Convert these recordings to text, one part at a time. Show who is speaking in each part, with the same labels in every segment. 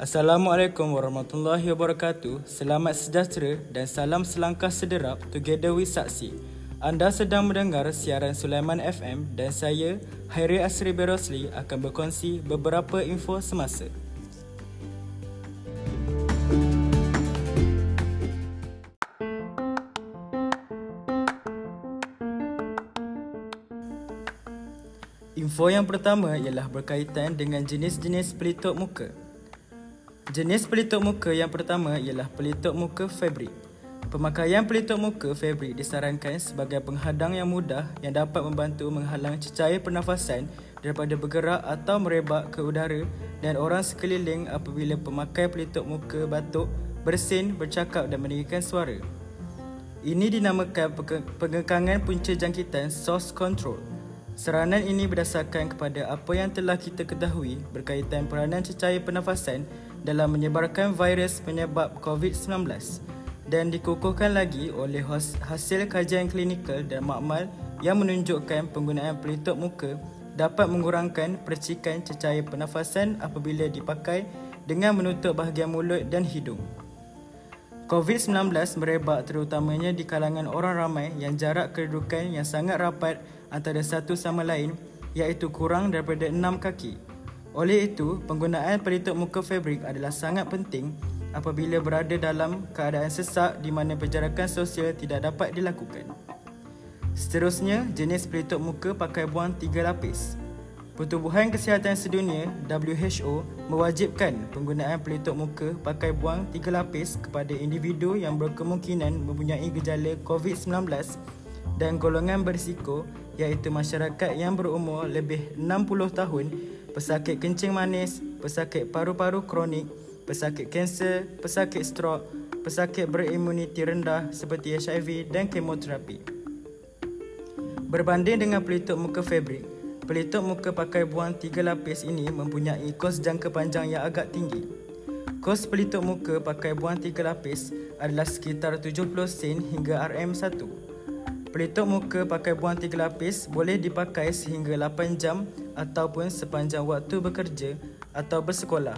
Speaker 1: Assalamualaikum warahmatullahi wabarakatuh. Selamat sejahtera dan salam selangkah sederap together with Saksi. Anda sedang mendengar siaran Sulaiman FM dan saya, Hairi Asri Berosli akan berkongsi beberapa info semasa. Info yang pertama ialah berkaitan dengan jenis-jenis pelitup muka. Jenis pelitup muka yang pertama ialah pelitup muka fabrik. Pemakaian pelitup muka fabrik disarankan sebagai penghadang yang mudah yang dapat membantu menghalang cecair pernafasan daripada bergerak atau merebak ke udara dan orang sekeliling apabila pemakai pelitup muka batuk, bersin, bercakap dan meninggikan suara. Ini dinamakan pengekangan punca jangkitan source control. Seranan ini berdasarkan kepada apa yang telah kita ketahui berkaitan peranan cecair pernafasan dalam menyebarkan virus penyebab COVID-19 dan dikukuhkan lagi oleh hasil kajian klinikal dan makmal yang menunjukkan penggunaan pelitup muka dapat mengurangkan percikan cecair pernafasan apabila dipakai dengan menutup bahagian mulut dan hidung. COVID-19 merebak terutamanya di kalangan orang ramai yang jarak kedudukan yang sangat rapat antara satu sama lain iaitu kurang daripada enam kaki. Oleh itu, penggunaan pelitup muka fabrik adalah sangat penting apabila berada dalam keadaan sesak di mana penjarakan sosial tidak dapat dilakukan. Seterusnya, jenis pelitup muka pakai buang tiga lapis. Pertubuhan Kesihatan Sedunia WHO mewajibkan penggunaan pelitup muka pakai buang tiga lapis kepada individu yang berkemungkinan mempunyai gejala COVID-19 dan golongan berisiko iaitu masyarakat yang berumur lebih 60 tahun pesakit kencing manis, pesakit paru-paru kronik, pesakit kanser, pesakit strok, pesakit berimuniti rendah seperti HIV dan kemoterapi. Berbanding dengan pelitup muka fabrik, pelitup muka pakai buang tiga lapis ini mempunyai kos jangka panjang yang agak tinggi. Kos pelitup muka pakai buang tiga lapis adalah sekitar 70 sen hingga RM1. Pelitup muka pakai buang tiga lapis boleh dipakai sehingga 8 jam ataupun sepanjang waktu bekerja atau bersekolah.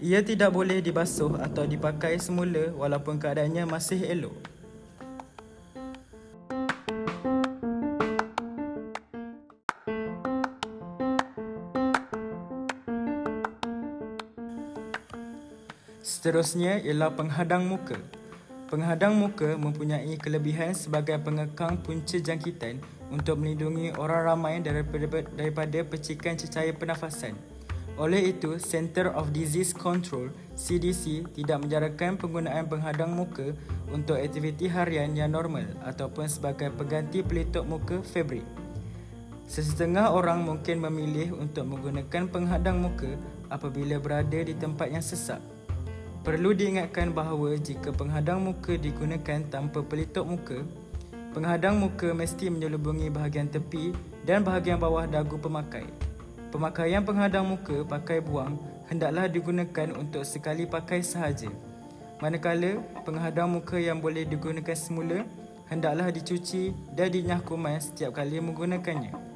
Speaker 1: Ia tidak boleh dibasuh atau dipakai semula walaupun keadaannya masih elok. Seterusnya ialah penghadang muka. Penghadang muka mempunyai kelebihan sebagai pengekang punca jangkitan untuk melindungi orang ramai daripada, daripada percikan cecair pernafasan. Oleh itu, Center of Disease Control CDC tidak menjarakan penggunaan penghadang muka untuk aktiviti harian yang normal ataupun sebagai pengganti pelitup muka fabrik. Sesetengah orang mungkin memilih untuk menggunakan penghadang muka apabila berada di tempat yang sesak. Perlu diingatkan bahawa jika penghadang muka digunakan tanpa pelitup muka, penghadang muka mesti menyelubungi bahagian tepi dan bahagian bawah dagu pemakai. Pemakaian penghadang muka pakai buang hendaklah digunakan untuk sekali pakai sahaja. Manakala penghadang muka yang boleh digunakan semula hendaklah dicuci dan dinyah kuman setiap kali menggunakannya.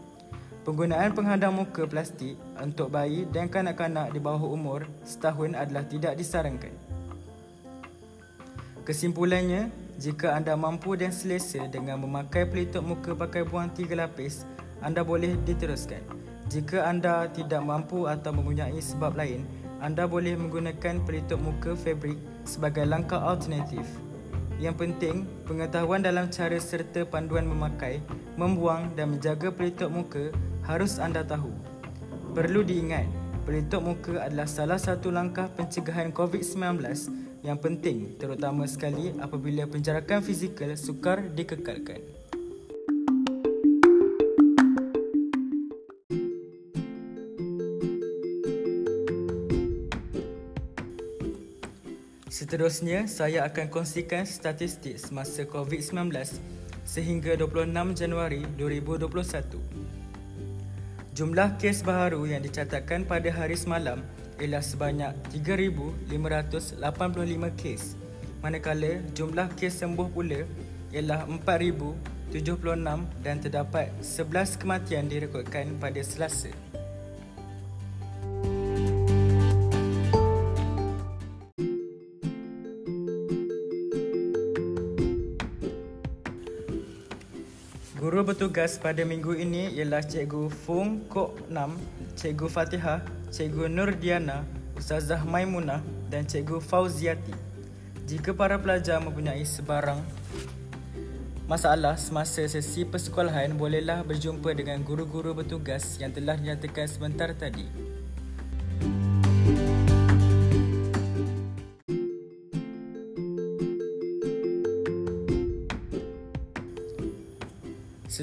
Speaker 1: Penggunaan penghadang muka plastik untuk bayi dan kanak-kanak di bawah umur setahun adalah tidak disarankan. Kesimpulannya, jika anda mampu dan selesa dengan memakai pelitup muka pakai buang tiga lapis, anda boleh diteruskan. Jika anda tidak mampu atau mempunyai sebab lain, anda boleh menggunakan pelitup muka fabrik sebagai langkah alternatif. Yang penting, pengetahuan dalam cara serta panduan memakai, membuang dan menjaga pelitup muka harus anda tahu. Perlu diingat, pelitup muka adalah salah satu langkah pencegahan COVID-19 yang penting terutama sekali apabila penjarakan fizikal sukar dikekalkan. Seterusnya, saya akan kongsikan statistik semasa COVID-19 sehingga 26 Januari 2021. Jumlah kes baharu yang dicatatkan pada hari semalam ialah sebanyak 3,585 kes. Manakala jumlah kes sembuh pula ialah 4,076 dan terdapat 11 kematian direkodkan pada selasa. Bertugas pada minggu ini ialah Cikgu Fung Kok Nam, Cikgu Fatihah, Cikgu Nur Diana, Ustazah Maimunah dan Cikgu Fauziati. Jika para pelajar mempunyai sebarang masalah semasa sesi persekolahan, bolehlah berjumpa dengan guru-guru bertugas yang telah dinyatakan sebentar tadi.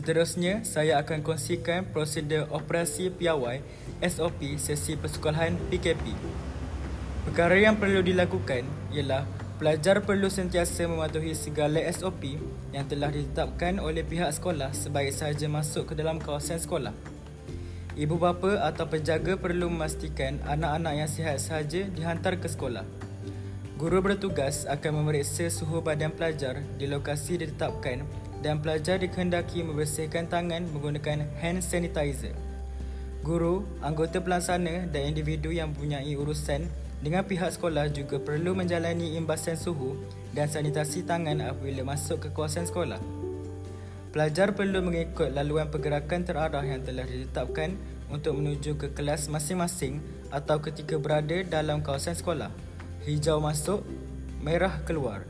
Speaker 1: Seterusnya, saya akan kongsikan prosedur operasi piawai SOP sesi persekolahan PKP. Perkara yang perlu dilakukan ialah pelajar perlu sentiasa mematuhi segala SOP yang telah ditetapkan oleh pihak sekolah sebaik sahaja masuk ke dalam kawasan sekolah. Ibu bapa atau penjaga perlu memastikan anak-anak yang sihat sahaja dihantar ke sekolah. Guru bertugas akan memeriksa suhu badan pelajar di lokasi ditetapkan dan pelajar dikehendaki membersihkan tangan menggunakan hand sanitizer. Guru, anggota pelaksana dan individu yang mempunyai urusan dengan pihak sekolah juga perlu menjalani imbasan suhu dan sanitasi tangan apabila masuk ke kawasan sekolah. Pelajar perlu mengikut laluan pergerakan terarah yang telah ditetapkan untuk menuju ke kelas masing-masing atau ketika berada dalam kawasan sekolah. Hijau masuk, merah keluar.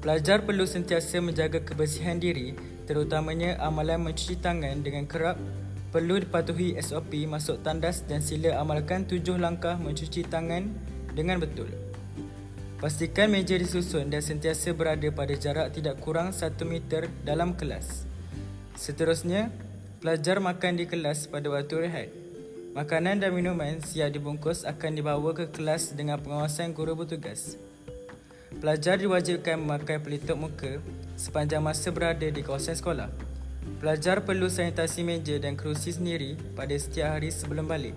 Speaker 1: Pelajar perlu sentiasa menjaga kebersihan diri terutamanya amalan mencuci tangan dengan kerap perlu dipatuhi SOP masuk tandas dan sila amalkan tujuh langkah mencuci tangan dengan betul. Pastikan meja disusun dan sentiasa berada pada jarak tidak kurang 1 meter dalam kelas. Seterusnya, pelajar makan di kelas pada waktu rehat. Makanan dan minuman siap dibungkus akan dibawa ke kelas dengan pengawasan guru bertugas. Pelajar diwajibkan memakai pelitup muka sepanjang masa berada di kawasan sekolah. Pelajar perlu sanitasi meja dan kerusi sendiri pada setiap hari sebelum balik.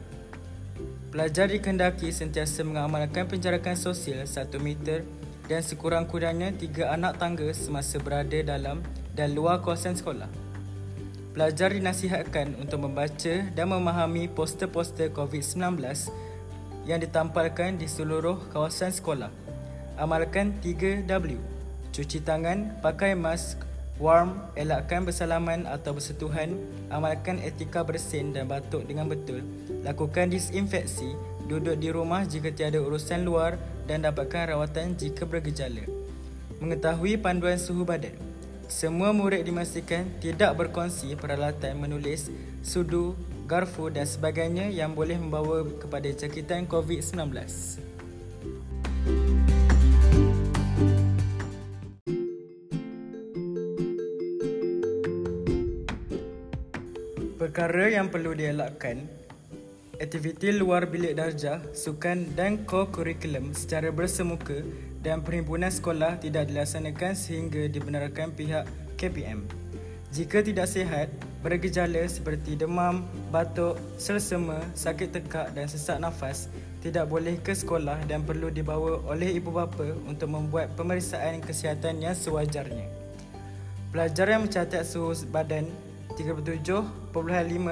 Speaker 1: Pelajar dikehendaki sentiasa mengamalkan penjarakan sosial 1 meter dan sekurang-kurangnya 3 anak tangga semasa berada dalam dan luar kawasan sekolah. Pelajar dinasihatkan untuk membaca dan memahami poster-poster COVID-19 yang ditampalkan di seluruh kawasan sekolah amalkan 3W. Cuci tangan, pakai mask, warm, elakkan bersalaman atau bersentuhan, amalkan etika bersin dan batuk dengan betul, lakukan disinfeksi, duduk di rumah jika tiada urusan luar dan dapatkan rawatan jika bergejala. Mengetahui panduan suhu badan. Semua murid dimastikan tidak berkongsi peralatan menulis, sudu, garfu dan sebagainya yang boleh membawa kepada jangkitan COVID-19. Perkara yang perlu dielakkan Aktiviti luar bilik darjah, sukan dan co-curriculum secara bersemuka dan perhimpunan sekolah tidak dilaksanakan sehingga dibenarkan pihak KPM. Jika tidak sihat, bergejala seperti demam, batuk, selsema, sakit tekak dan sesak nafas, tidak boleh ke sekolah dan perlu dibawa oleh ibu bapa untuk membuat pemeriksaan kesihatan yang sewajarnya. Pelajar yang mencatat suhu badan 37.5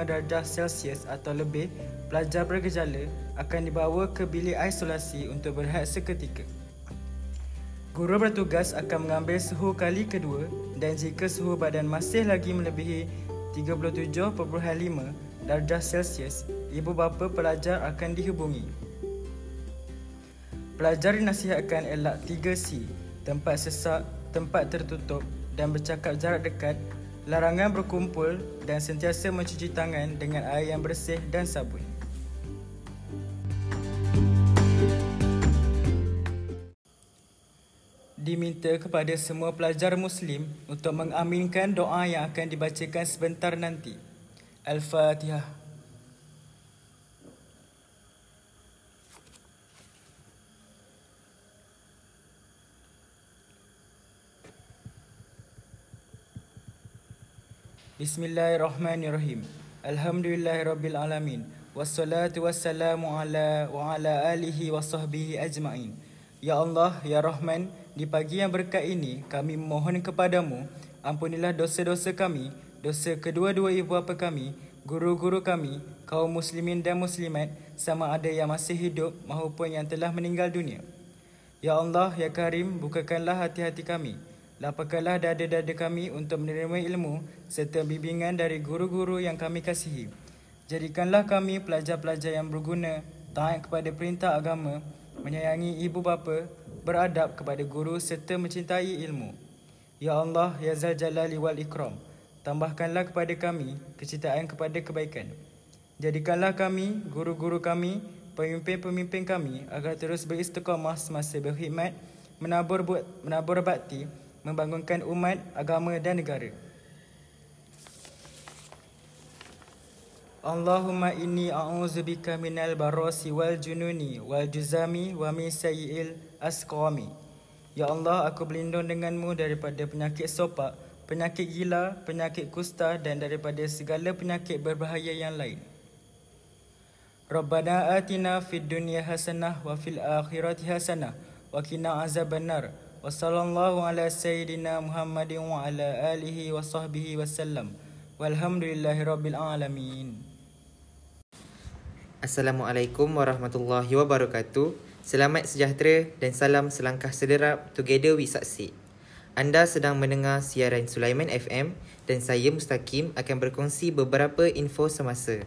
Speaker 1: darjah Celsius atau lebih pelajar bergejala akan dibawa ke bilik isolasi untuk berehat seketika. Guru bertugas akan mengambil suhu kali kedua dan jika suhu badan masih lagi melebihi 37.5 darjah Celsius, ibu bapa pelajar akan dihubungi. Pelajar dinasihatkan elak 3C, tempat sesak, tempat tertutup dan bercakap jarak dekat Larangan berkumpul dan sentiasa mencuci tangan dengan air yang bersih dan sabun. Diminta kepada semua pelajar Muslim untuk mengaminkan doa yang akan dibacakan sebentar nanti. Al-Fatihah. Bismillahirrahmanirrahim. Alhamdulillahirabbil alamin. Wassalatu wassalamu ala wa ala alihi wa sahbihi ajma'in. Ya Allah, ya Rahman, di pagi yang berkat ini kami memohon kepadamu, ampunilah dosa-dosa kami, dosa kedua-dua ibu bapa kami, guru-guru kami, kaum muslimin dan muslimat, sama ada yang masih hidup maupun yang telah meninggal dunia. Ya Allah, ya Karim, bukakanlah hati-hati kami. Lapangkanlah dada-dada kami untuk menerima ilmu serta bimbingan dari guru-guru yang kami kasihi. Jadikanlah kami pelajar-pelajar yang berguna, taat kepada perintah agama, menyayangi ibu bapa, beradab kepada guru serta mencintai ilmu. Ya Allah, Ya Zal Jalali wal Ikram, tambahkanlah kepada kami kecintaan kepada kebaikan. Jadikanlah kami, guru-guru kami, pemimpin-pemimpin kami agar terus beristiqamah semasa berkhidmat, menabur, menabur bakti, membangunkan umat, agama dan negara. Allahumma inni a'udzubika minal barasi wal jununi wal juzami wa min sayyi'il asqami. Ya Allah, aku berlindung denganmu daripada penyakit sopak, penyakit gila, penyakit kusta dan daripada segala penyakit berbahaya yang lain. Rabbana atina fid dunya hasanah wa fil akhirati hasanah wa qina azabannar. Wa sallallahu ala sayyidina Muhammadin wa ala alihi wa sahbihi wa sallam. Walhamdulillahi rabbil alamin.
Speaker 2: Assalamualaikum warahmatullahi wabarakatuh. Selamat sejahtera dan salam selangkah sederap together we succeed. Anda sedang mendengar siaran Sulaiman FM dan saya Mustaqim akan berkongsi beberapa info semasa.